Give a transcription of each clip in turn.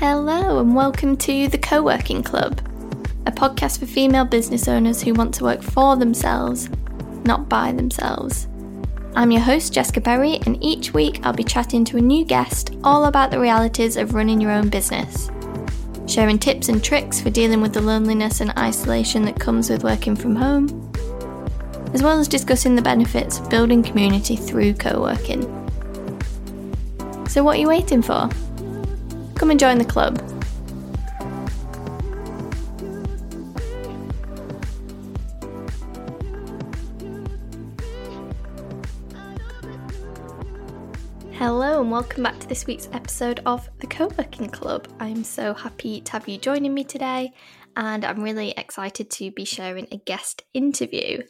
Hello, and welcome to The Co working Club, a podcast for female business owners who want to work for themselves, not by themselves. I'm your host, Jessica Berry, and each week I'll be chatting to a new guest all about the realities of running your own business, sharing tips and tricks for dealing with the loneliness and isolation that comes with working from home, as well as discussing the benefits of building community through co working. So, what are you waiting for? Come and join the club. Hello, and welcome back to this week's episode of the Co working Club. I'm so happy to have you joining me today, and I'm really excited to be sharing a guest interview.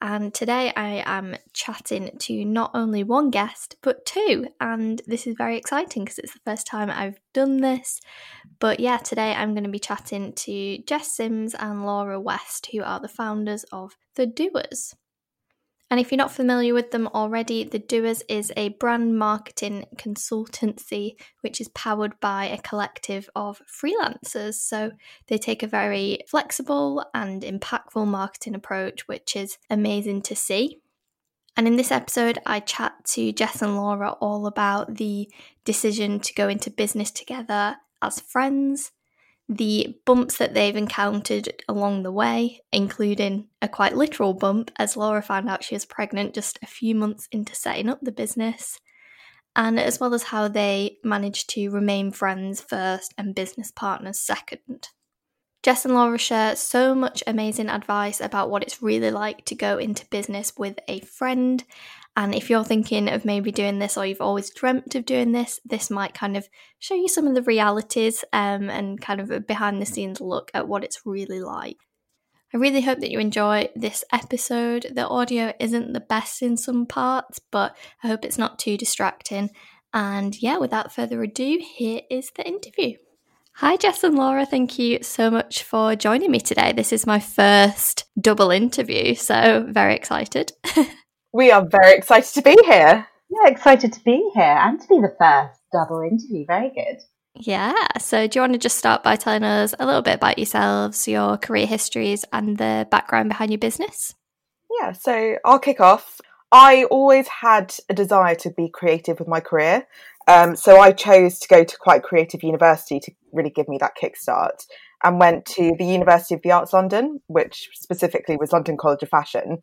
And today I am chatting to not only one guest, but two. And this is very exciting because it's the first time I've done this. But yeah, today I'm going to be chatting to Jess Sims and Laura West, who are the founders of The Doers. And if you're not familiar with them already, The Doers is a brand marketing consultancy which is powered by a collective of freelancers. So they take a very flexible and impactful marketing approach, which is amazing to see. And in this episode, I chat to Jess and Laura all about the decision to go into business together as friends, the bumps that they've encountered along the way, including a quite literal bump as Laura found out she was pregnant just a few months into setting up the business, and as well as how they managed to remain friends first and business partners second. Jess and Laura share so much amazing advice about what it's really like to go into business with a friend and if you're thinking of maybe doing this or you've always dreamt of doing this, this might kind of show you some of the realities um, and kind of a behind the scenes look at what it's really like. I really hope that you enjoy this episode. The audio isn't the best in some parts, but I hope it's not too distracting. And yeah, without further ado, here is the interview. Hi, Jess and Laura. Thank you so much for joining me today. This is my first double interview, so very excited. We are very excited to be here. Yeah, excited to be here and to be the first double interview. Very good. Yeah. So, do you want to just start by telling us a little bit about yourselves, your career histories, and the background behind your business? Yeah. So, I'll kick off. I always had a desire to be creative with my career. Um, so, I chose to go to quite creative university to really give me that kickstart and went to the University of the Arts London, which specifically was London College of Fashion.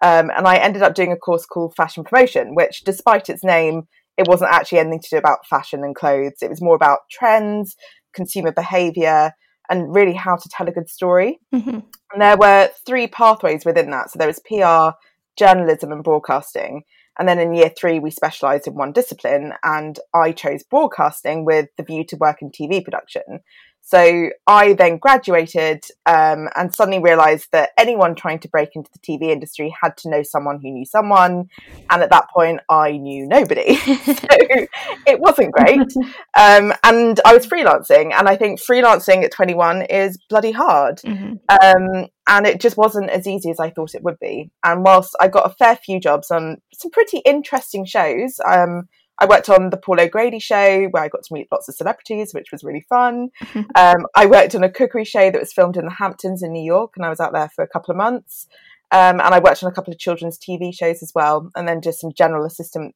Um, and I ended up doing a course called Fashion Promotion, which, despite its name, it wasn't actually anything to do about fashion and clothes. It was more about trends, consumer behavior, and really how to tell a good story. Mm-hmm. And there were three pathways within that. So there was PR, journalism, and broadcasting. And then in year three, we specialised in one discipline, and I chose broadcasting with the view to work in TV production. So I then graduated um, and suddenly realized that anyone trying to break into the TV industry had to know someone who knew someone. And at that point, I knew nobody. so it wasn't great. Um, and I was freelancing. And I think freelancing at 21 is bloody hard. Mm-hmm. Um, and it just wasn't as easy as I thought it would be. And whilst I got a fair few jobs on some pretty interesting shows, um, I worked on the Paul O'Grady show where I got to meet lots of celebrities, which was really fun. um, I worked on a cookery show that was filmed in the Hamptons in New York, and I was out there for a couple of months. Um, and I worked on a couple of children's TV shows as well, and then just some general assistant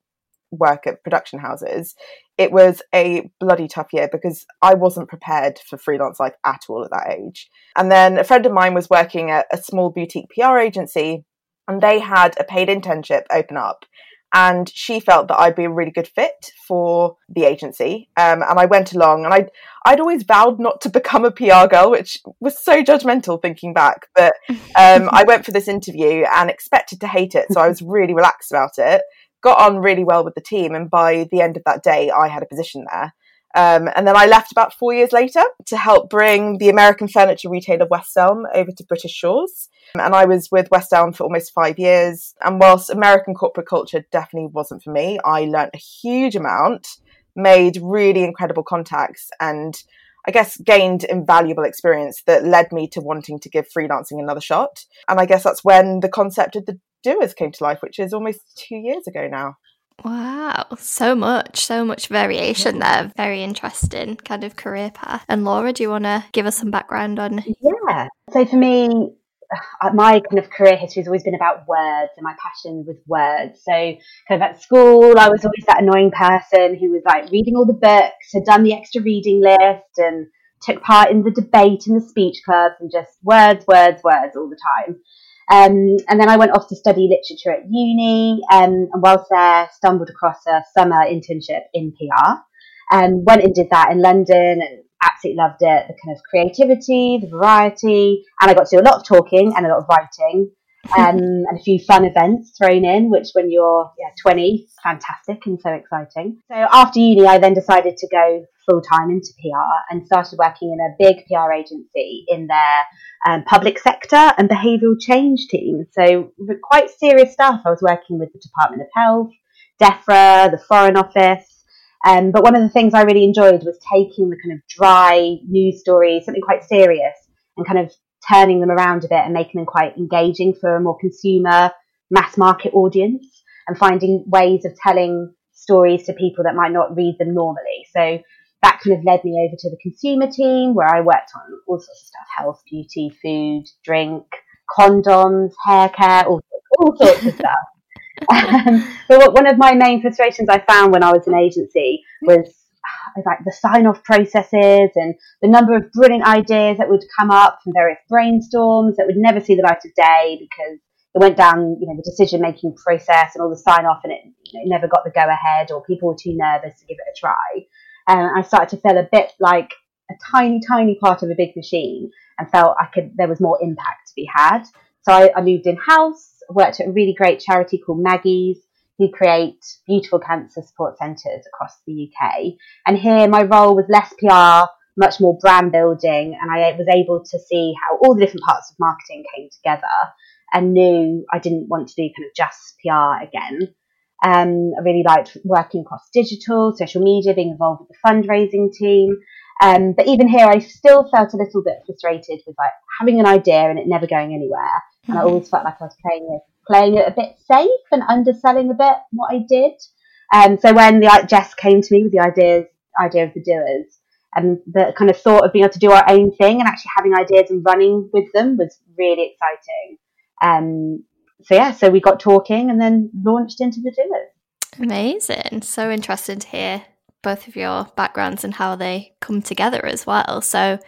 work at production houses. It was a bloody tough year because I wasn't prepared for freelance life at all at that age. And then a friend of mine was working at a small boutique PR agency, and they had a paid internship open up and she felt that I'd be a really good fit for the agency. Um, and I went along, and I'd I'd always vowed not to become a PR girl, which was so judgmental thinking back. But um, I went for this interview and expected to hate it, so I was really relaxed about it. Got on really well with the team, and by the end of that day, I had a position there. Um, and then I left about four years later to help bring the American furniture retailer West Elm over to British shores. And I was with West Elm for almost five years. And whilst American corporate culture definitely wasn't for me, I learned a huge amount, made really incredible contacts, and I guess gained invaluable experience that led me to wanting to give freelancing another shot. And I guess that's when the concept of the doers came to life, which is almost two years ago now. Wow, so much, so much variation there. Very interesting kind of career path. And Laura, do you want to give us some background on? Yeah. So for me, uh, my kind of career history has always been about words and my passion with words. So kind of at school, I was always that annoying person who was like reading all the books, had done the extra reading list and took part in the debate in the speech clubs and just words, words, words all the time. Um, and then I went off to study literature at uni, um, and whilst there, stumbled across a summer internship in PR. And went and did that in London, and absolutely loved it. The kind of creativity, the variety, and I got to do a lot of talking and a lot of writing, um, and a few fun events thrown in. Which, when you're yeah, 20, fantastic and so exciting. So after uni, I then decided to go full time into PR and started working in a big PR agency in their um, public sector and behavioural change team. So quite serious stuff. I was working with the Department of Health, DEFRA, the Foreign Office. Um, but one of the things I really enjoyed was taking the kind of dry news stories, something quite serious, and kind of turning them around a bit and making them quite engaging for a more consumer, mass market audience, and finding ways of telling stories to people that might not read them normally. So that kind of led me over to the consumer team where I worked on all sorts of stuff health, beauty, food, drink, condoms, hair care, all, all sorts of stuff. Um, but one of my main frustrations I found when I was in agency was like the sign off processes and the number of brilliant ideas that would come up from various brainstorms that would never see the light of day because it went down, you know, the decision making process and all the sign off and it, you know, never got the go ahead or people were too nervous to give it a try and I started to feel a bit like a tiny, tiny part of a big machine and felt I could there was more impact to be had. So I, I moved in house, worked at a really great charity called Maggie's, who create beautiful cancer support centres across the UK. And here my role was less PR, much more brand building, and I was able to see how all the different parts of marketing came together and knew I didn't want to do kind of just PR again. Um, I really liked working across digital, social media, being involved with the fundraising team. Um, but even here, I still felt a little bit frustrated with like having an idea and it never going anywhere. And I mm-hmm. always felt like I was playing it, playing it a bit safe and underselling a bit what I did. Um, so when the like, Jess came to me with the ideas, idea of the doers, and the kind of thought of being able to do our own thing and actually having ideas and running with them was really exciting. Um, so yeah, so we got talking and then launched into the doers. Amazing. So interesting to hear both of your backgrounds and how they come together as well. So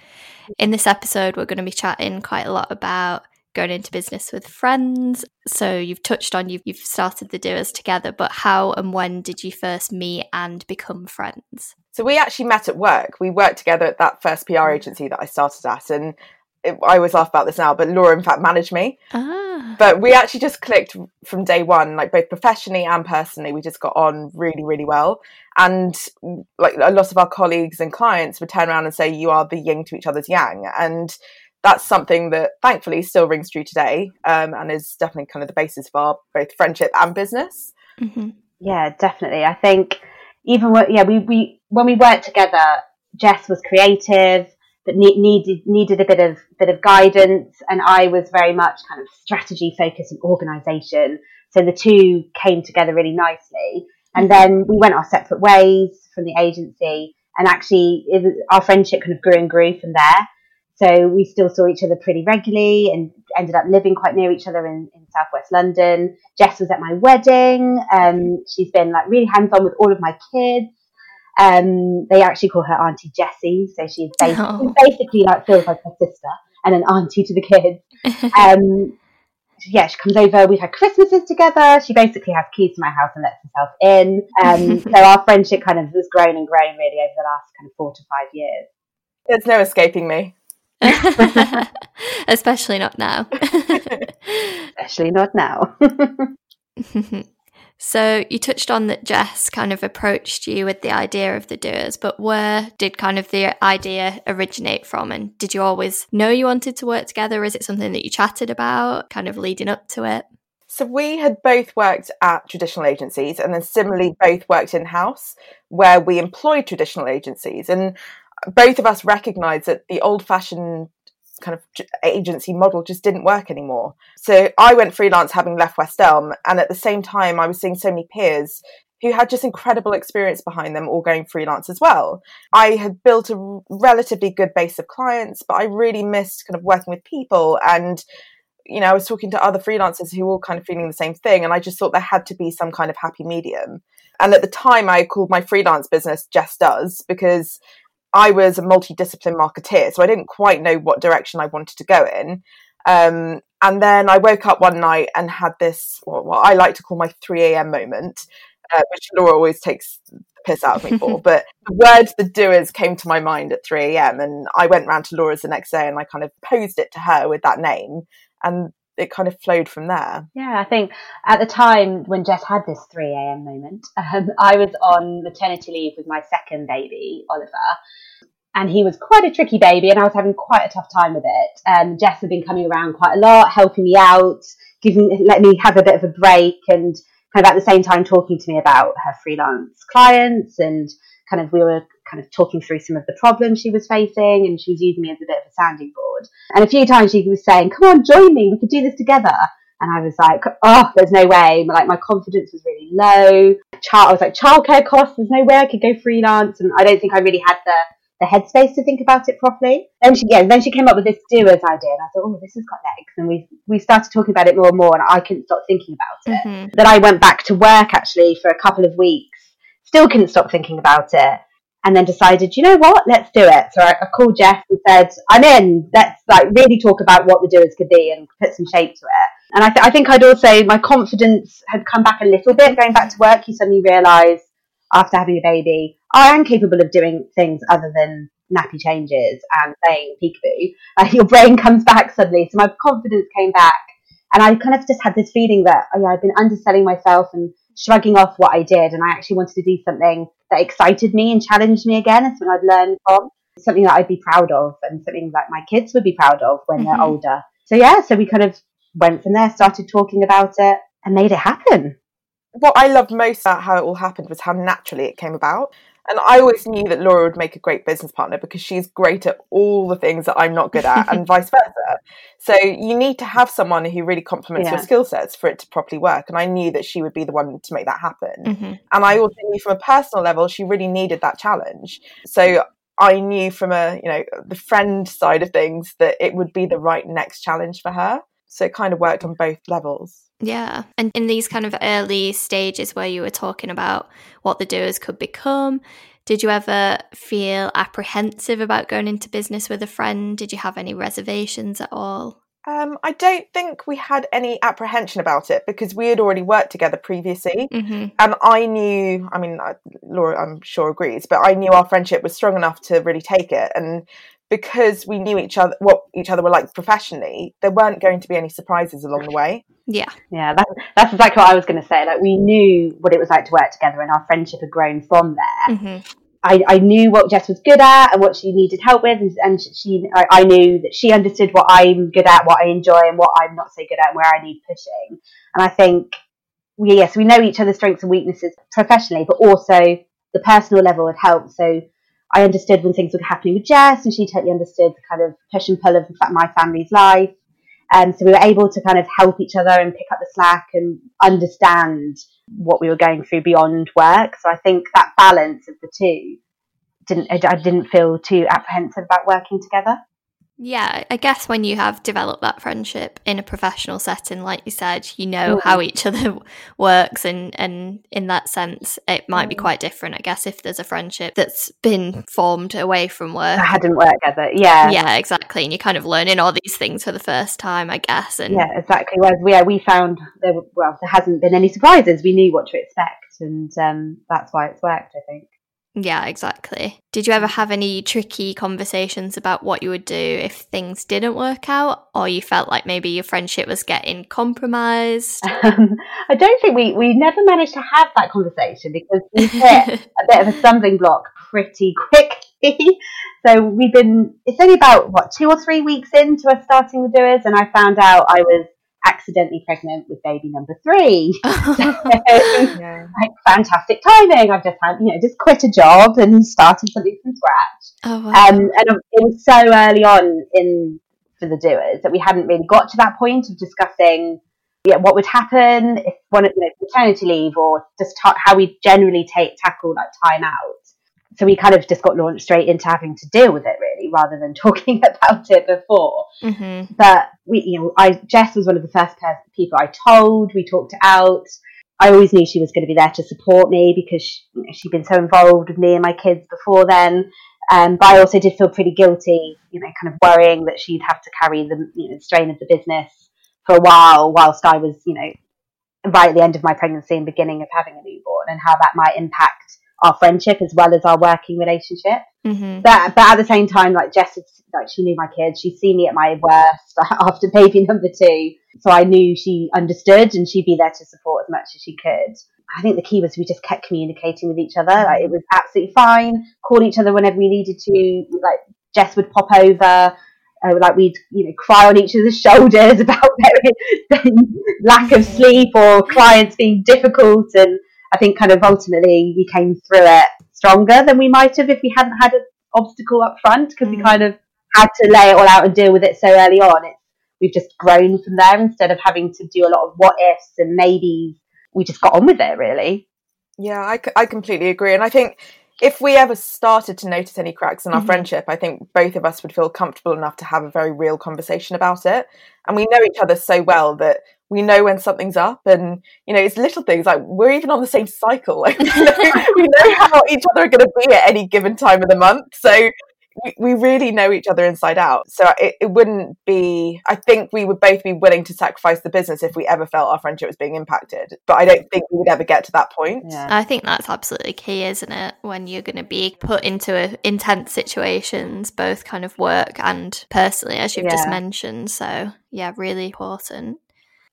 in this episode, we're going to be chatting quite a lot about going into business with friends. So you've touched on you've, you've started the doers together, but how and when did you first meet and become friends? So we actually met at work. We worked together at that first PR agency that I started at, and I always laugh about this now, but Laura, in fact, managed me. Ah. But we actually just clicked from day one, like both professionally and personally. We just got on really, really well. And like a lot of our colleagues and clients would turn around and say, You are the yin to each other's yang. And that's something that thankfully still rings true today um, and is definitely kind of the basis of our both friendship and business. Mm-hmm. Yeah, definitely. I think even when, yeah, we, we, when we worked together, Jess was creative but ne- needed needed a bit of bit of guidance, and I was very much kind of strategy focused and organisation. So the two came together really nicely, and then we went our separate ways from the agency, and actually was, our friendship kind of grew and grew from there. So we still saw each other pretty regularly and ended up living quite near each other in, in southwest London. Jess was at my wedding. Um, she's been like really hands on with all of my kids. Um, they actually call her Auntie Jessie, so she's basically, oh. basically like feels like her sister and an auntie to the kids. Um, yeah, she comes over. We've had Christmases together. She basically has keys to my house and lets herself in. Um, so our friendship kind of has grown and grown really over the last kind of four to five years. There's no escaping me. Especially not now. Especially not now. So you touched on that Jess kind of approached you with the idea of the doers, but where did kind of the idea originate from? And did you always know you wanted to work together? Is it something that you chatted about kind of leading up to it? So we had both worked at traditional agencies and then similarly both worked in house where we employed traditional agencies. And both of us recognized that the old fashioned kind of agency model just didn't work anymore. So I went freelance having left West Elm, and at the same time, I was seeing so many peers who had just incredible experience behind them all going freelance as well. I had built a relatively good base of clients, but I really missed kind of working with people and you know, I was talking to other freelancers who were all kind of feeling the same thing, and I just thought there had to be some kind of happy medium. And at the time, I called my freelance business Jess Does because I was a multidiscipline marketeer, so I didn't quite know what direction I wanted to go in. Um, and then I woke up one night and had this, what, what I like to call my 3 a.m. moment, uh, which Laura always takes the piss out of me for. but the word the doers came to my mind at 3 a.m. And I went round to Laura's the next day and I kind of posed it to her with that name. And it kind of flowed from there. Yeah, I think at the time when Jess had this 3 a.m. moment, um, I was on maternity leave with my second baby, Oliver. And he was quite a tricky baby, and I was having quite a tough time with it. And Jess had been coming around quite a lot, helping me out, giving, letting me have a bit of a break, and kind of at the same time talking to me about her freelance clients and kind of we were kind of talking through some of the problems she was facing and she was using me as a bit of a sounding board. And a few times she was saying, Come on, join me, we could do this together. And I was like, oh, there's no way. Like my confidence was really low. Child, I was like, childcare costs. There's no way I could go freelance, and I don't think I really had the the headspace to think about it properly. Then she, yeah, then she came up with this doers idea, and I thought, oh, this has got legs. And we we started talking about it more and more, and I couldn't stop thinking about it. Mm-hmm. Then I went back to work actually for a couple of weeks, still couldn't stop thinking about it and then decided, you know what, let's do it. So I, I, called Jess and said, I'm in. Let's like really talk about what the doers could be and put some shape to it. And I, th- I think I'd also my confidence had come back a little bit going back to work. You suddenly realise after having a baby, I am capable of doing things other than nappy changes and playing peekaboo. Uh, your brain comes back suddenly, so my confidence came back, and I kind of just had this feeling that oh yeah, I've been underselling myself and shrugging off what I did, and I actually wanted to do something that excited me and challenged me again, and something I'd learned from, something that I'd be proud of, and something that my kids would be proud of when mm-hmm. they're older. So yeah, so we kind of went from there, started talking about it, and made it happen. What I loved most about how it all happened was how naturally it came about. And I always knew that Laura would make a great business partner because she's great at all the things that I'm not good at, and vice versa. So you need to have someone who really complements yeah. your skill sets for it to properly work. And I knew that she would be the one to make that happen. Mm-hmm. And I also knew from a personal level, she really needed that challenge. So I knew from a, you know, the friend side of things that it would be the right next challenge for her. So it kind of worked on both levels. Yeah. And in these kind of early stages where you were talking about what the doers could become, did you ever feel apprehensive about going into business with a friend? Did you have any reservations at all? Um, I don't think we had any apprehension about it because we had already worked together previously. Mm-hmm. And I knew, I mean, Laura, I'm sure agrees, but I knew our friendship was strong enough to really take it. And because we knew each other what each other were like professionally there weren't going to be any surprises along the way yeah. Yeah that, that's exactly what i was going to say. Like we knew what it was like to work together and our friendship had grown from there. Mm-hmm. I, I knew what jess was good at and what she needed help with and, and she I, I, knew that she understood what i'm good at what i enjoy and what i'm not so good at and where i need pushing. And i think we, yes we know each other's strengths and weaknesses professionally but also the personal level had helped so I understood when things were happening with Jess, and she totally understood the kind of push and pull of my family's life. Um, so we were able to kind of help each other and pick up the slack and understand what we were going through beyond work. So I think that balance of the two didn't I didn't feel too apprehensive about working together. Yeah, I guess when you have developed that friendship in a professional setting, like you said, you know mm. how each other works, and and in that sense, it might mm. be quite different. I guess if there's a friendship that's been formed away from work, I hadn't worked together. Yeah, yeah, exactly, and you're kind of learning all these things for the first time, I guess. And yeah, exactly. Whereas we, yeah, we found there were, well, there hasn't been any surprises. We knew what to expect, and um, that's why it's worked. I think. Yeah, exactly. Did you ever have any tricky conversations about what you would do if things didn't work out, or you felt like maybe your friendship was getting compromised? Um, I don't think we we never managed to have that conversation because we hit a bit of a stumbling block pretty quickly. so we've been it's only about what two or three weeks into us starting the doers, and I found out I was accidentally pregnant with baby number three. yeah. Like fantastic timing. I've just had, you know, just quit a job and started something from scratch. Oh, wow. um, and it was so early on in for the doers that we hadn't really got to that point of discussing yeah, what would happen if one of you know maternity leave or just ta- how we generally take tackle like time out. So we kind of just got launched straight into having to deal with it really, rather than talking about it before. Mm-hmm. But we, you know, I Jess was one of the first people I told. We talked out. I always knew she was going to be there to support me because she she'd been so involved with me and my kids before then. Um, but I also did feel pretty guilty, you know, kind of worrying that she'd have to carry the you know, strain of the business for a while whilst I was, you know, right at the end of my pregnancy and beginning of having a newborn and how that might impact our friendship as well as our working relationship. Mm-hmm. But but at the same time, like Jess, is, like she knew my kids. She'd seen me at my worst after baby number two, so I knew she understood and she'd be there to support as much as she could. I think the key was we just kept communicating with each other. Like it was absolutely fine. Call each other whenever we needed to. Like Jess would pop over. Uh, like we'd you know cry on each other's shoulders about their lack of sleep or clients being difficult and I think kind of ultimately we came through it stronger than we might have if we hadn't had an obstacle up front because we Mm. kind of had to lay it all out and deal with it so early on. It's, we've just grown from there instead of having to do a lot of what ifs and maybes. We just got on with it really. Yeah, I, I completely agree. And I think if we ever started to notice any cracks in our Mhm. friendship, I think both of us would feel comfortable enough to have a very real conversation about it. And we know each other so well that we know when something's up. And, you know, it's little things like we're even on the same cycle. Like, we, know, we know how each other are going to be at any given time of the month. So we, we really know each other inside out. So it, it wouldn't be, I think we would both be willing to sacrifice the business if we ever felt our friendship was being impacted. But I don't think we would ever get to that point. Yeah. I think that's absolutely key, isn't it? When you're going to be put into a, intense situations, both kind of work and personally, as you've just mentioned. So, yeah, really important.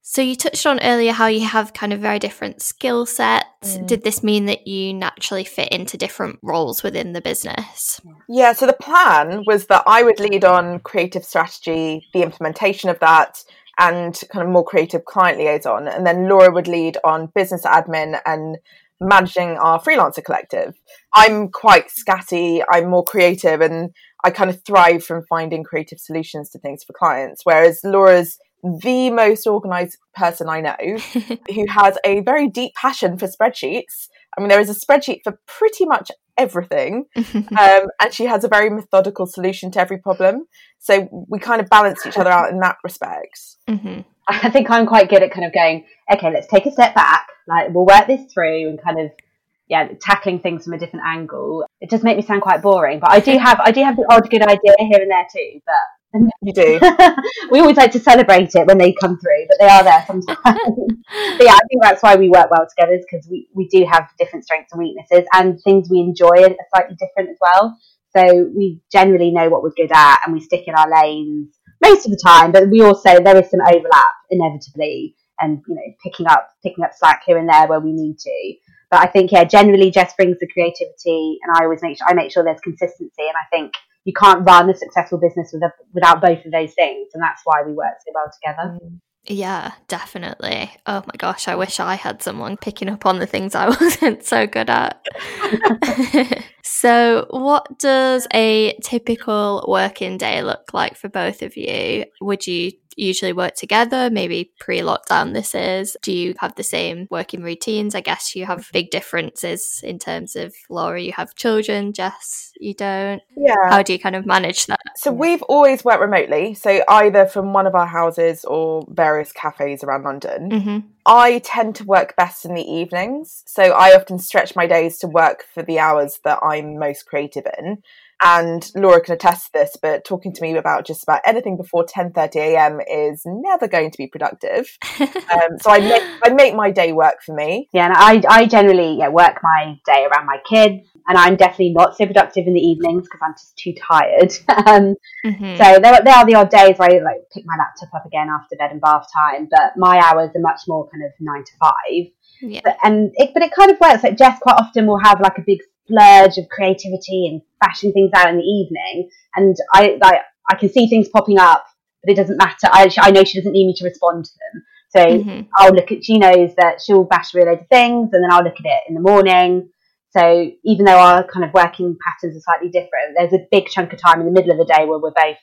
So, you touched on earlier how you have kind of very different skill sets. Mm. Did this mean that you naturally fit into different roles within the business? Yeah, so the plan was that I would lead on creative strategy, the implementation of that, and kind of more creative client liaison. And then Laura would lead on business admin and managing our freelancer collective. I'm quite scatty, I'm more creative, and I kind of thrive from finding creative solutions to things for clients. Whereas Laura's the most organized person I know who has a very deep passion for spreadsheets. I mean, there is a spreadsheet for pretty much everything um, and she has a very methodical solution to every problem. So we kind of balance each other out in that respect. hmm I think I'm quite good at kind of going, okay, let's take a step back. Like we'll work this through and kind of yeah, tackling things from a different angle. It does make me sound quite boring, but I do have I do have the odd good idea here and there too. But You do. we always like to celebrate it when they come through, but they are there sometimes. but yeah, I think that's why we work well together, is because we, we do have different strengths and weaknesses, and things we enjoy are slightly different as well. So we generally know what we're good at, and we stick in our lanes most of the time. But we also there is some overlap inevitably, and you know picking up picking up slack here and there where we need to. But I think yeah, generally Jess brings the creativity, and I always make sure I make sure there's consistency, and I think you can't run a successful business without, without both of those things and that's why we work so well together mm. Yeah, definitely. Oh my gosh, I wish I had someone picking up on the things I wasn't so good at. so, what does a typical working day look like for both of you? Would you usually work together? Maybe pre lockdown, this is. Do you have the same working routines? I guess you have big differences in terms of Laura, you have children, Jess, you don't. Yeah. How do you kind of manage that? So we've always worked remotely, so either from one of our houses or various cafes around London. hmm I tend to work best in the evenings, so I often stretch my days to work for the hours that I'm most creative in. And Laura can attest to this, but talking to me about just about anything before 10:30 a.m. is never going to be productive. Um, so I make I make my day work for me. yeah and I, I generally yeah, work my day around my kids and I'm definitely not so productive in the evenings because I'm just too tired um, Mhm. so there, there are the odd days where I like pick my laptop up again after bed and bath time but my hours are much more kind of nine to five Yeah. but, and it, but it kind of works like Jess quite often will have like a big splurge of creativity and bashing things out in the evening and I like I can see things popping up but it doesn't matter I, I know she doesn't need me to respond to them so Mhm. I'll look at she knows that she'll bash through a load of things and then I'll look at it in the morning so even though our kind of working patterns are slightly different there's a big chunk of time in the middle of the day where we're both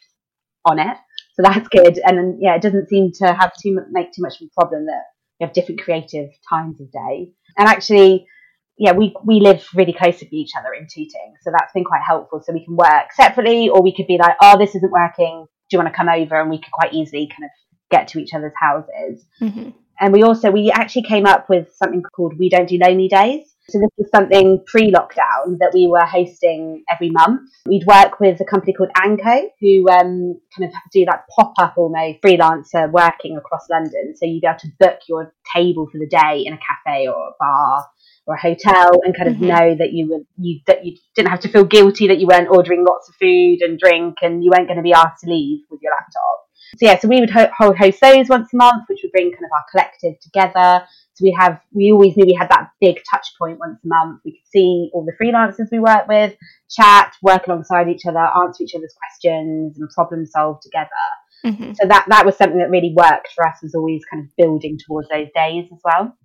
on it So that's good. And then, yeah, it doesn't seem to have too make too much of a problem that we have different creative times of day. And actually, yeah, we, we live really close to each other in Tooting. So that's been quite helpful. So we can work separately or we could be like, oh, this isn't working. Do you want to come over? And we could quite easily kind of get to each other's houses. Mm-hmm. And we also, we actually came up with something called We Don't Do Lonely Days. So this was something pre-lockdown that we were hosting every month. We'd work with a company called Anko, who um, kind of do like pop-up almost freelancer working across London. So you'd be able to book your table for the day in a cafe or a bar or a hotel and kind of mm-hmm. know that you were you that you didn't have to feel guilty that you weren't ordering lots of food and drink and you weren't going to be asked to leave with your laptop. So yeah, so we would ho- host those once a month, which would bring kind of our collective together. So we have, we always knew we had that big touch point once a month. We could see all the freelancers we work with, chat, work alongside each other, answer each other's questions and problem solve together. Mm-hmm. So that, that was something that really worked for us was always kind of building towards those days as well.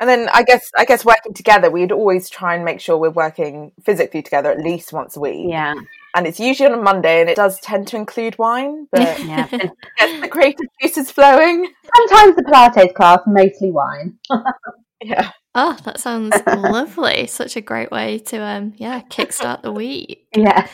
And then I guess I guess working together, we'd always try and make sure we're working physically together at least once a week. Yeah. And it's usually on a Monday, and it does tend to include wine, but yeah, the creative juices flowing. Sometimes the Pilates class, mostly wine. yeah. Oh, that sounds lovely. Such a great way to um yeah, kickstart the week. Yeah.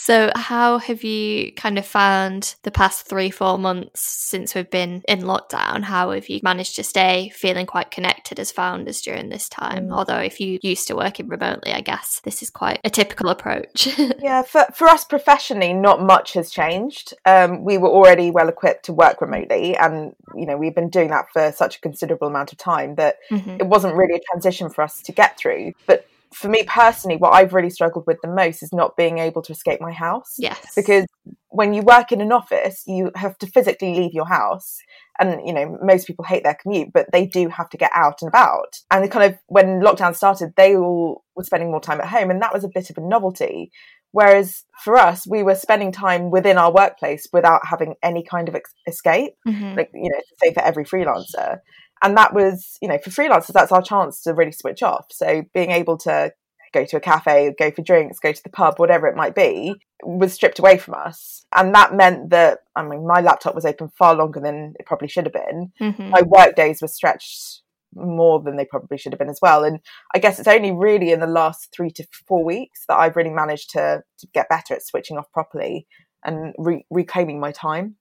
So, how have you kind of found the past three, four months since we've been in lockdown? How have you managed to stay feeling quite connected as founders during this time? Mm. Although, if you used to working remotely, I guess this is quite a typical approach. yeah, for, for us professionally, not much has changed. Um, we were already well equipped to work remotely, and you know we've been doing that for such a considerable amount of time that mm-hmm. it wasn't really a transition for us to get through. But for me personally, what I've really struggled with the most is not being able to escape my house. Yes. Because when you work in an office, you have to physically leave your house. And, you know, most people hate their commute, but they do have to get out and about. And the kind of, when lockdown started, they all were spending more time at home. And that was a bit of a novelty. Whereas for us, we were spending time within our workplace without having any kind of ex- escape, mm-hmm. like, you know, say for every freelancer and that was you know for freelancers that's our chance to really switch off. So being able to go to a cafe go for drinks go to the pub whatever it might be was stripped away from us. And that meant that i mean my laptop was open far longer than it probably should have been. Mm-hmm. my work days were stretched more than they probably should have been as well. And i guess it's only really in the last three to four weeks that i've really managed to, to get better at switching off properly and re- reclaiming my time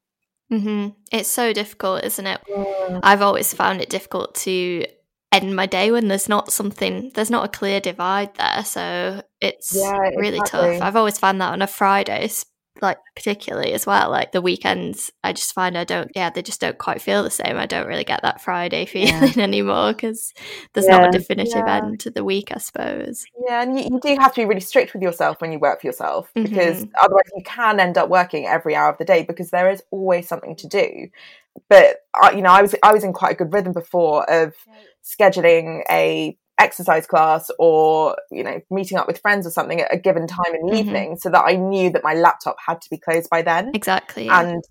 Mm-hmm. It's so difficult, isn't it? Yeah. I've always found it difficult to end my day when there's not something, there's not a clear divide there. So it's yeah, really exactly. tough. I've always found that on a Friday, like particularly as well like the weekends i just find i don't yeah they just don't quite feel the same i don't really get that friday feeling yeah. anymore because there's yeah. not a definitive yeah. end to the week i suppose yeah and you, you, do have to be really strict with yourself when you work for yourself because mm-hmm. otherwise you can end up working every hour of the day because there is always something to do but uh, you know i was i was in quite a good rhythm before of scheduling a exercise class or you know meeting up with friends or something at a given time in the mm-hmm. evening so that i knew that my laptop had to be closed by then. Exactly. And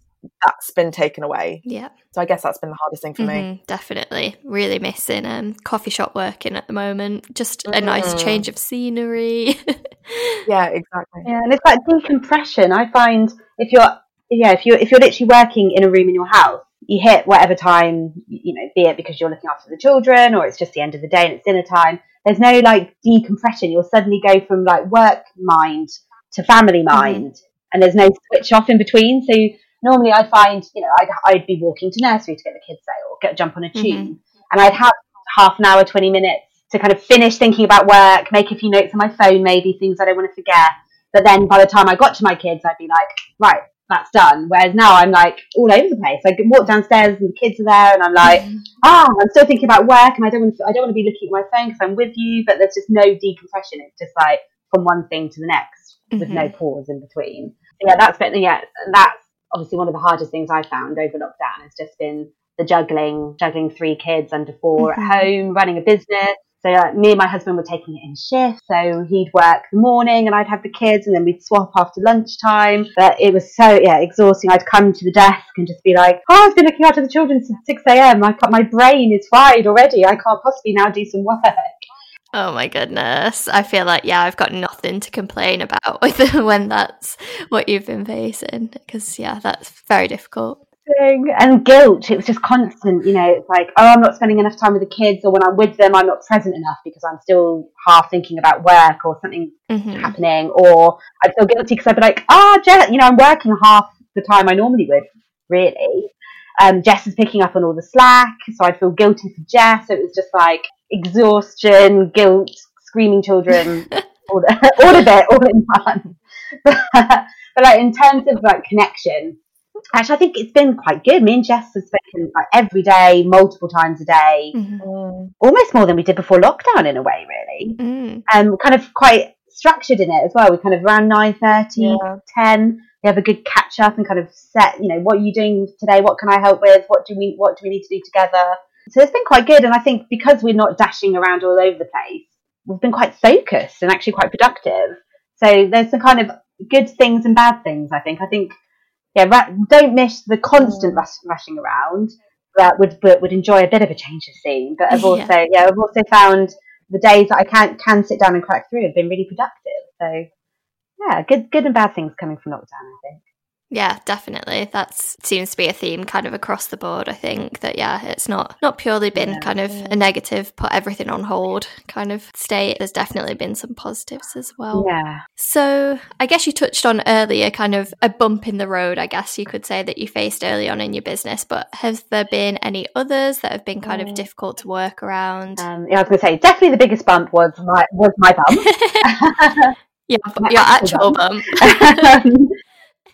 that's been taken away. Yeah. So i guess that's been the hardest thing for mm-hmm, me definitely. Really missing um coffee shop working at the moment. Just mm-hmm. a nice mm-hmm. change of scenery. Yeah exactly. Yeah and it's like decompression. I find if you're yeah if you're if you're literally working in a room in your house you hit whatever time, you know, be it because you're looking after the children or it's just the end of the day and it's dinner time. There's no like decompression. You'll suddenly go from like work mind to family mm-hmm. mind mm-hmm. and there's no switch off in between. So normally I'd find, you know, I'd, I'd be walking to nursery to get the kids there or get jump on a tube mm-hmm. and I'd have half an hour, 20 minutes to kind of finish thinking about work, make a few notes on my phone, maybe things I don't want to forget. But then by the time I got to my kids, I'd be like, right, that's done. Whereas now I'm like all over the place. I walk downstairs and the kids are there, and I'm like, mm. ah, I'm still thinking about work, and I don't want to, I don't want to be looking at my phone because I'm with you. But there's just no decompression. It's just like from one thing to the next with mm-hmm. no pause in between. So yeah, that's been yeah, that's obviously one of the hardest things I found over lockdown. Has just been the juggling, juggling three kids under 4 mm-hmm. at home, running a business, so uh, me and my husband were taking it in shifts. So he'd work the morning and I'd have the kids and then we'd swap after lunchtime. But it was so, yeah, exhausting. I'd come to the desk and just be like, oh, I've been looking after the children since 6 a.m. My, my brain is fried already. I can't possibly now do some work. Oh my goodness. I feel like, yeah, I've got nothing to complain about when that's what you've been facing. Because, yeah, that's very difficult. And guilt. It was just constant, you know, it's like, oh, I'm not spending enough time with the kids, or when I'm with them, I'm not present enough because I'm still half thinking about work or something mm-hmm. happening. Or I'd feel guilty because I'd be like, oh, Jess, you know, I'm working half the time I normally would, really. Um, Jess is picking up on all the slack, so I'd feel guilty for Jess. So it was just like exhaustion, guilt, screaming children, all, the, all of it, all in one. but, but like in terms of like connection, actually, I think it's been quite good. Me and Jess have spoken like every day, multiple times a day, mm-hmm. almost more than we did before lockdown in a way, really. Mm. Um, kind of quite structured in it as well. We kind of around 9.30, yeah. 10, we have a good catch up and kind of set, you know, what are you doing today? What can I help with? What do we what do we need to do together? So it's been quite good. And I think because we're not dashing around all over the place, we've been quite focused and actually quite productive. So there's some kind of good things and bad things, I think. I think, yeah, ra- don't miss the constant mm. rush- rushing around, but would, but would enjoy a bit of a change of scene. But I've also, yeah. yeah, I've also found the days that I can can sit down and crack through have been really productive. So yeah, good good and bad things coming from lockdown, I think. Yeah, definitely. That seems to be a theme kind of across the board. I think that yeah, it's not not purely been yeah, kind of a negative, put everything on hold kind of state. There's definitely been some positives as well. Yeah. So I guess you touched on earlier kind of a bump in the road, I guess you could say that you faced early on in your business, but has there been any others that have been kind of mm. difficult to work around? Um, yeah, I was gonna say definitely the biggest bump was my was my bump. yeah, your actual bump.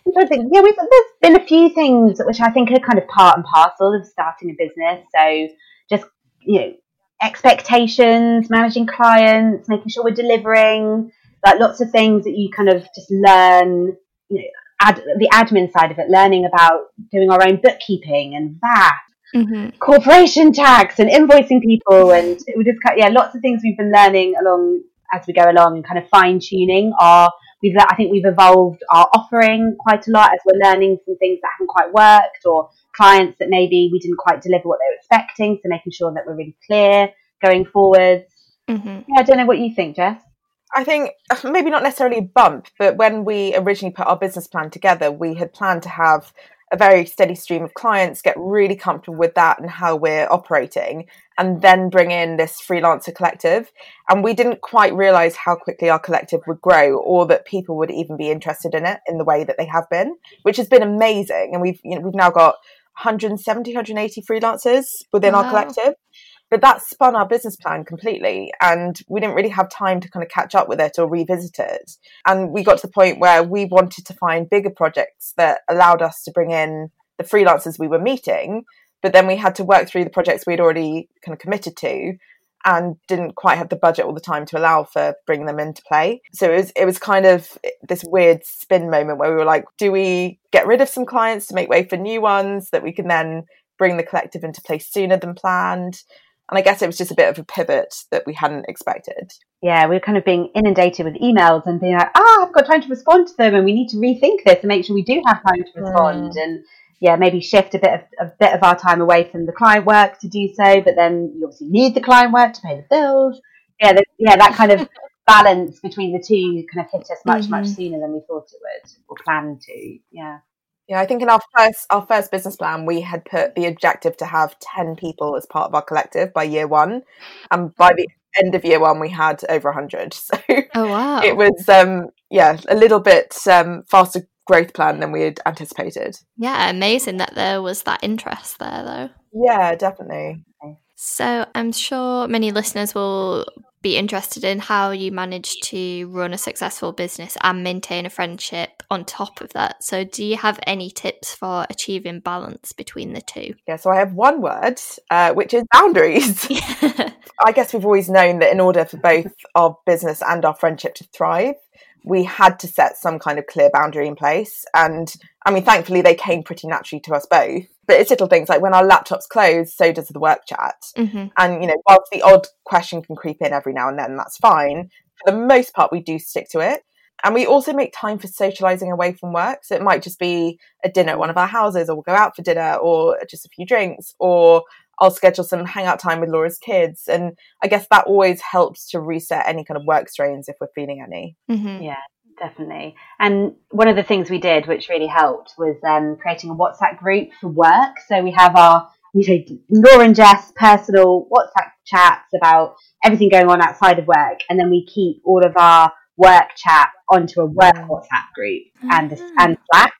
bump. Interesting. Yeah, we've, there's been a few things which I think are kind of part and parcel of starting a business. So just, you know, expectations, managing clients, making sure we're delivering, like lots of things that you kind of just learn, you know, ad, the admin side of it, learning about doing our own bookkeeping and VAT, mm-hmm. corporation tax and invoicing people. And we just, yeah, lots of things we've been learning along as we go along and kind of fine tuning our we've I think we've evolved our offering quite a lot as we're learning some things that haven't quite worked or clients that maybe we didn't quite deliver what they were expecting. So making sure that we're really clear going forwards. Mm-hmm. Yeah, I don't know what you think, Jess. I think maybe not necessarily a bump, but when we originally put our business plan together, we had planned to have a very steady stream of clients, get really comfortable with that and how we're operating, and then bring in this freelancer collective. And we didn't quite realize how quickly our collective would grow or that people would even be interested in it in the way that they have been, which has been amazing. And we've, you know, we've now got 170, 180 freelancers within wow. our collective. But that spun our business plan completely, and we didn't really have time to kind of catch up with it or revisit it. And we got to the point where we wanted to find bigger projects that allowed us to bring in the freelancers we were meeting, but then we had to work through the projects we'd already kind of committed to and didn't quite have the budget all the time to allow for bringing them into play. So it was it was kind of this weird spin moment where we were like, do we get rid of some clients to make way for new ones that we can then bring the collective into place sooner than planned? And I guess it was just a bit of a pivot that we hadn't expected. Yeah, we were kind of being inundated with emails and being like, ah, oh, I've got time to respond to them and we need to rethink this and make sure we do have time to respond. Mm. And yeah, maybe shift a bit of a bit of our time away from the client work to do so, but then you obviously need the client work to pay the bills. Yeah, the, yeah, that kind of balance between the two kind of hit us much, mm-hmm. much sooner than we thought it would or planned to. Yeah. Yeah, I think in our first our first business plan, we had put the objective to have ten people as part of our collective by year one, and by the end of year one, we had over hundred. So oh, wow. it was um, yeah a little bit um, faster growth plan than we had anticipated. Yeah, amazing that there was that interest there, though. Yeah, definitely. So I'm sure many listeners will be interested in how you manage to run a successful business and maintain a friendship on top of that. So, do you have any tips for achieving balance between the two? Yeah, so I have one word, uh, which is boundaries. I guess we've always known that in order for both our business and our friendship to thrive, we had to set some kind of clear boundary in place. And I mean, thankfully, they came pretty naturally to us both. But it's little things like when our laptops close, so does the work chat. Mm-hmm. And, you know, whilst the odd question can creep in every now and then, that's fine. For the most part, we do stick to it. And we also make time for socializing away from work. So it might just be a dinner at one of our houses, or we'll go out for dinner, or just a few drinks, or I'll schedule some hangout time with Laura's kids. And I guess that always helps to reset any kind of work strains if we're feeling any. Mm-hmm. Yeah, definitely. And one of the things we did, which really helped, was um, creating a WhatsApp group for work. So we have our, you know, Laura and Jess personal WhatsApp chats about everything going on outside of work, and then we keep all of our work chat onto a work mm. WhatsApp group and mm-hmm. and Slack.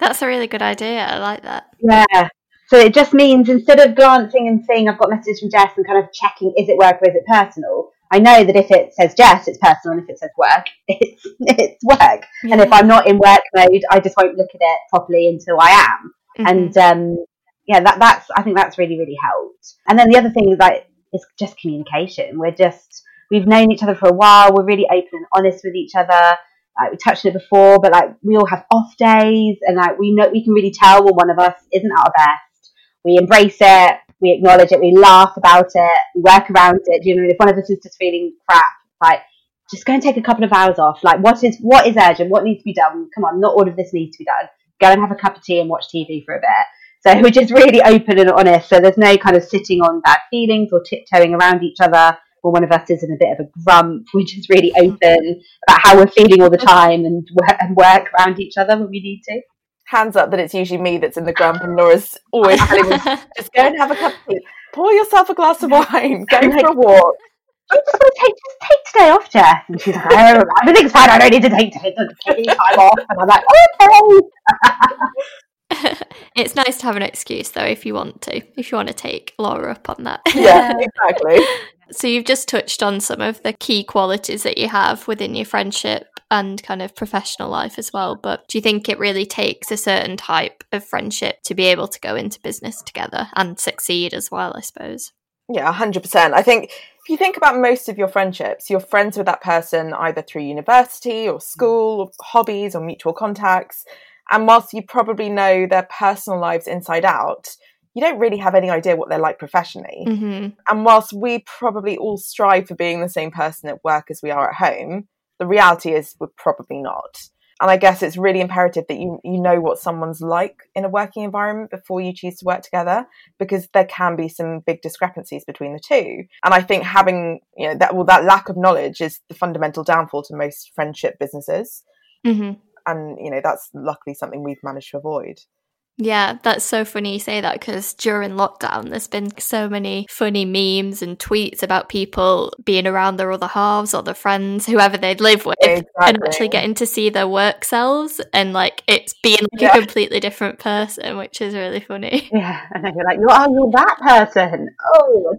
That's a really good idea. I like that. Yeah. So it just means instead of glancing and seeing I've got messages from Jess and kind of checking is it work or is it personal, I know that if it says Jess, it's personal, and if it says work, it's it's work. Yeah. And if I'm not in work mode, I just won't look at it properly until I am. Mm-hmm. And um, yeah, that that's I think that's really really helped. And then the other thing is like is just communication. We're just we've known each other for a while. We're really open and honest with each other. Like we touched on it before, but like we all have off days, and like we know we can really tell when one of us isn't at our best. We embrace it we acknowledge it, we laugh about it, we work around it. You know, if one of us is just feeling crap, like just go and take a couple of hours off. Like what is what is urgent? What needs to be done? Come on, not all of this needs to be done. Go and have a cup of tea and watch TV for a bit. So we're just really open and honest. So there's no kind of sitting on bad feelings or tiptoeing around each other. Or one of us is in a bit of a grump. We're just really open about how we're feeling all the time and, and work around each other when we need to hands up that it's usually me that's in the grump and Laura's always telling me, just go and have a cup of tea, pour yourself a glass of wine, go for a walk. I just want to take, just take today off, Jess. And she's like, oh, everything's fine. I don't need to take, take, take time off. And I'm like, okay. it's nice to have an excuse though if you want to if you want to take laura up on that yeah exactly so you've just touched on some of the key qualities that you have within your friendship and kind of professional life as well. But do you think it really takes a certain type of friendship to be able to go into business together and succeed as well, I suppose? Yeah, 100%. I think if you think about most of your friendships, you're friends with that person either through university or school, or hobbies or mutual contacts. And whilst you probably know their personal lives inside out, you don't really have any idea what they're like professionally. Mm-hmm. And whilst we probably all strive for being the same person at work as we are at home, the reality is we're probably not. And I guess it's really imperative that you, you know what someone's like in a working environment before you choose to work together, because there can be some big discrepancies between the two. And I think having, you know, that, well, that lack of knowledge is the fundamental downfall to most friendship businesses. Mm-hmm. And, you know, that's luckily something we've managed to avoid. Yeah, that's so funny you say that because during lockdown, there's been so many funny memes and tweets about people being around their other halves or their friends, whoever they'd live with, exactly. and actually getting to see their work selves and like it's being like yeah. a completely different person, which is really funny. Yeah, and then you're like, you are you're that person. Oh,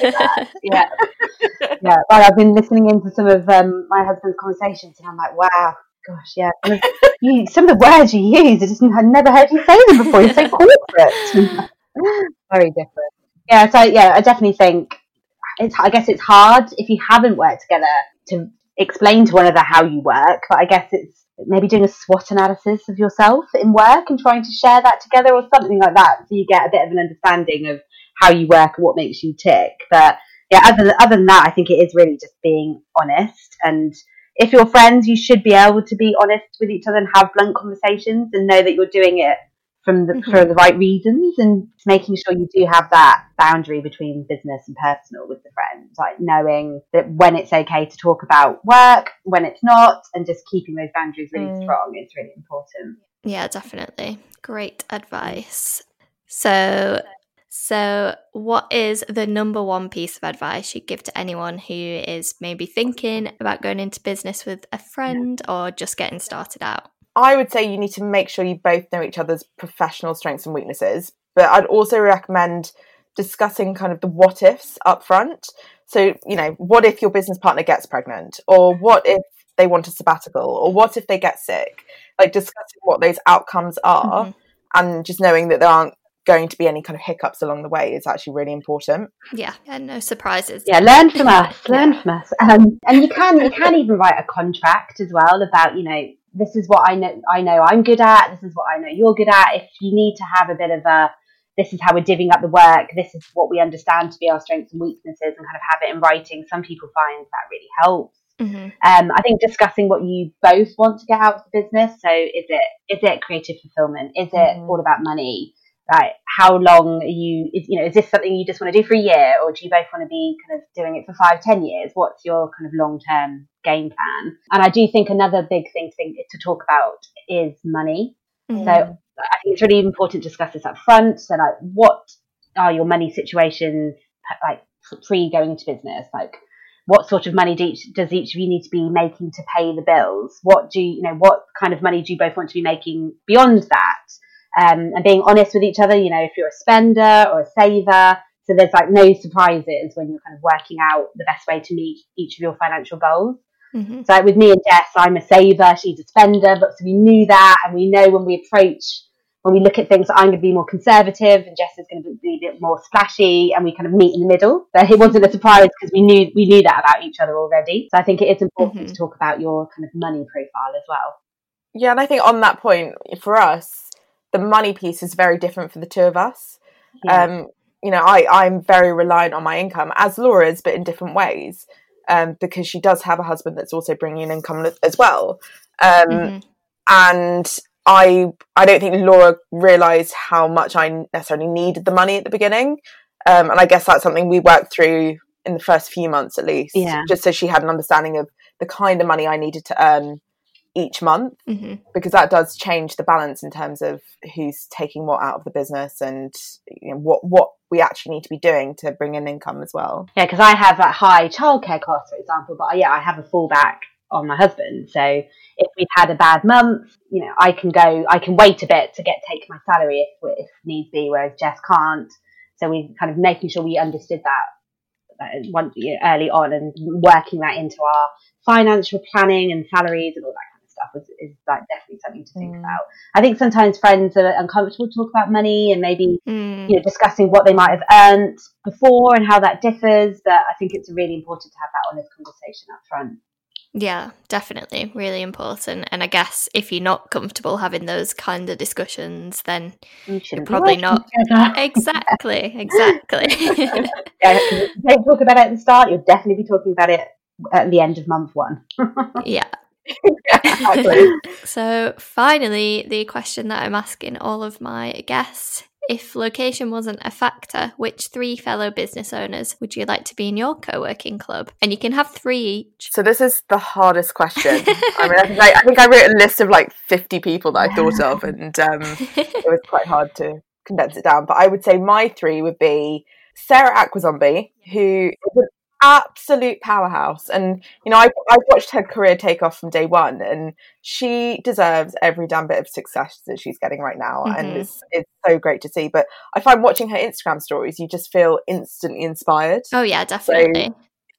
that. yeah, yeah. Well, I've been listening into some of um, my husband's conversations, and I'm like, wow, gosh, yeah. you, some of the words you use, I just I've never heard you say them before. You're so corporate. Very different. Yeah, so yeah, I definitely think it's. I guess it's hard if you haven't worked together to explain to one another how you work. But I guess it's maybe doing a SWOT analysis of yourself in work and trying to share that together or something like that, so you get a bit of an understanding of how you work and what makes you tick. But yeah, other than, other than that, I think it is really just being honest and if you're friends, you should be able to be honest with each other and have blunt conversations and know that you're doing it from the mm-hmm. for the right reasons and making sure you do have that boundary between business and personal with the friends, like knowing that when it's okay to talk about work, when it's not, and just keeping those boundaries really mm. strong is really important. Yeah, definitely. Great advice. So so, what is the number one piece of advice you'd give to anyone who is maybe thinking about going into business with a friend or just getting started out? I would say you need to make sure you both know each other's professional strengths and weaknesses, but I'd also recommend discussing kind of the what ifs up front. So, you know, what if your business partner gets pregnant? Or what if they want a sabbatical? Or what if they get sick? Like discussing what those outcomes are mm-hmm. and just knowing that there aren't going to be any kind of hiccups along the way is actually really important. Yeah, and no surprises. Yeah, learn from us. Learn yeah. from us. Um, and you can you can even write a contract as well about you know this is what I know I know I'm good at. This is what I know you're good at. If you need to have a bit of a this is how we're divvying up the work. This is what we understand to be our strengths and weaknesses, and kind of have it in writing. Some people find that really helps. Mm-hmm. Um, I think discussing what you both want to get out of the business. So, is it is it creative fulfillment? Is it mm-hmm. all about money? Like how long are you is you know is this something you just want to do for a year or do you both want to be kind of doing it for five ten years? What's your kind of long term game plan? And i do think another big thing to, think, to talk about is money. Mm-hmm. so i think it's really important to discuss this up front. So like what are your money situations like pre going into business? Like what sort of money do each, does each of you need to be making to pay the bills? What do you, you know what kind of money do you both want to be making beyond that um, and being honest with each other. You know, if you're a spender or a saver, so there's like no surprises when you're kind of working out the best way to meet each of your financial goals. Mm-hmm. So like with me and Jess, I'm a saver, she's a spender, but so we knew that, and we know when we approach, when we look at things, I'm going to be more conservative, and Jess is going to be a bit more splashy, and we kind of meet in the middle. But it wasn't a surprise because we knew we knew that about each other already. So I think it is important mm-hmm. to talk about your kind of money profile as well. Yeah, and I think on that point for us, the money piece is very different for the two of us. Yeah. Um, you know, I, I'm very reliant on my income, as Laura is, but in different ways, um, because she does have a husband that's also bringing in income as well. Um, mm-hmm. And I, I don't think Laura realised how much I necessarily needed the money at the beginning. Um, and I guess that's something we worked through in the first few months at least, yeah. just so she had an understanding of the kind of money I needed to earn each month mm-hmm. because that does change the balance in terms of who's taking what out of the business and you know, what what we actually need to be doing to bring in income as well. Yeah, because I have like high childcare cost, for example, but yeah, I have a fallback on my husband. So if we've had a bad month, you know, I can go, I can wait a bit to get take my salary if if needs be, whereas Jess can't. So we're kind of making sure we understood that one, early on and working that into our financial planning and salaries and all that stuff is, is like definitely something to think mm. about. I think sometimes friends are uncomfortable to talk about money and maybe mm. you know discussing what they might have earned before and how that differs. But I think it's really important to have that honest conversation up front. Yeah, definitely. Really important. And I guess if you're not comfortable having those kind of discussions, then you are probably not. Exactly, exactly. yeah, don't talk about it at the start, you'll definitely be talking about it at the end of month one. yeah, so, finally, the question that I'm asking all of my guests if location wasn't a factor, which three fellow business owners would you like to be in your co working club? And you can have three each. So, this is the hardest question. I mean, I think I, I, think I wrote a list of like 50 people that I thought of, and um, it was quite hard to condense it down. But I would say my three would be Sara Akwisombe, who is an absolute powerhouse. And, you know, I, I watched her career take off from day one, and she deserves every damn bit of success that she's getting right now. Mm-hmm. And it's, it's so great to see. But I find watching her Instagram stories, you just feel instantly inspired. Oh, yeah, definitely. So,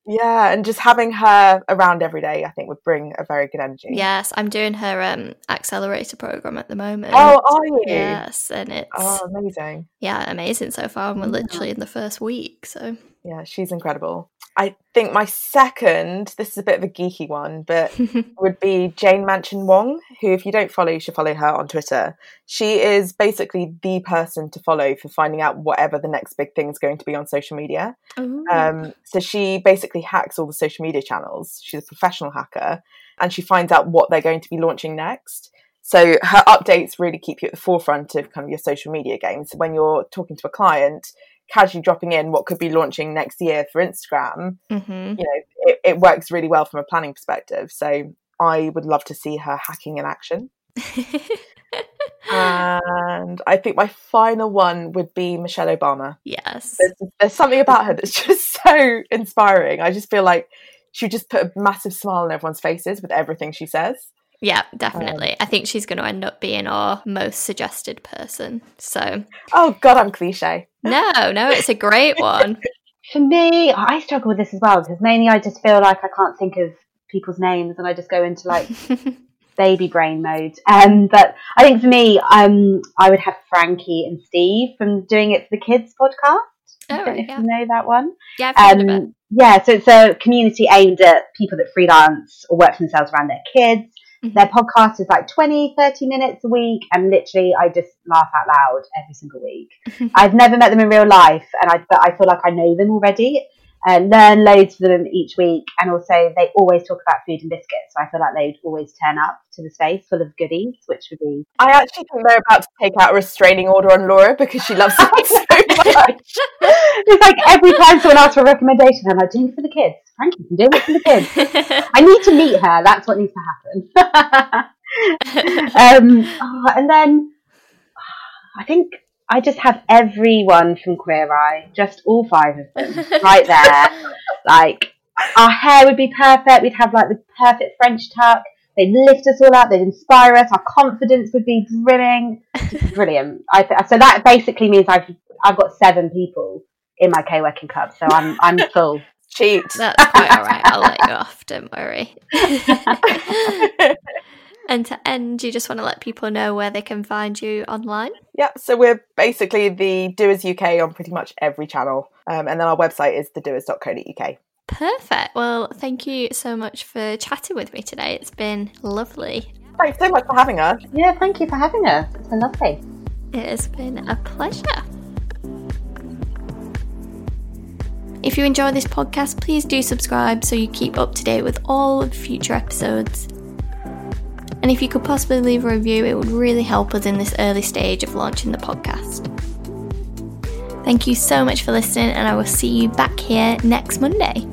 yeah, and just having her around every day, I think, would bring a very good energy. Yes, I'm doing her um, accelerator program at the moment. Oh, are you? Yes, and it's oh amazing. Yeah, amazing so far. And we're literally in the first week, so yeah, she's incredible. I think my second, this is a bit of a geeky one, but would be Jane Manchun Wong, who, if you don't follow, you should follow her on Twitter. She is basically the person to follow for finding out whatever the next big thing is going to be on social media. Um, so she basically hacks all the social media channels. She's a professional hacker and she finds out what they're going to be launching next. So her updates really keep you at the forefront of kind of your social media games. When you're talking to a client, casually dropping in what could be launching next year for Instagram, mm-hmm. you know, it, it, works really well from a planning perspective. So I would love to see her hacking in action. and I think my final one would be Michelle Obama. Yes. There's, there's something about her that's just so inspiring. I just feel like she just put a massive smile on everyone's faces with everything she says. Yeah, definitely. Um, I think she's going to end up being our most suggested person. So. Oh God, I'm cliche. No, no, it's a great one. For me, I struggle with this as well because mainly I just feel like I can't think of people's names and I just go into like baby brain mode. Um, but I think for me, um, I would have Frankie and Steph from doing it for the kids podcast. Oh, I don't know yeah. if you know that one. Yeah, um, Yeah, so it's a community aimed at people that freelance or work for themselves around their kids. Mm-hmm. Their podcast is like 20, 30 minutes a week, and literally, I just laugh out loud every single week. I've never met them in real life, and I, but I feel like I know them already. Uh, learn loads from them each week. And also, they always talk about food and biscuits. So I feel like they'd always turn up to the space full of goodies, which would be. I actually think they're about to take out a restraining order on Laura because she loves it so much. it's like every time someone asks for a recommendation, I'm like, doing it for the kids. Frankie can do it for the kids. I need to meet her. That's what needs to happen. um, oh, and then I think I just have everyone from Queer Eye, just all five of them, right there. like our hair would be perfect. We'd have like the perfect French tuck. They'd lift us all up. They'd inspire us. Our confidence would be brimming. Brilliant. I th- so that basically means I've I've got seven people in my co-working club. So I'm I'm full. Cheat. That's quite all right. I'll let you off. Don't worry. and to end, you just want to let people know where they can find you online. Yeah, so we're basically the Doers UK on pretty much every channel, um, and then our website is thedoers.co.uk. Perfect. Well, thank you so much for chatting with me today. It's been lovely. Thanks so much for having us. Yeah, thank you for having us. It's been lovely. It has been a pleasure. If you enjoy this podcast, please do subscribe so you keep up to date with all of future episodes. And if you could possibly leave a review, it would really help us in this early stage of launching the podcast. Thank you so much for listening, and I will see you back here next Monday.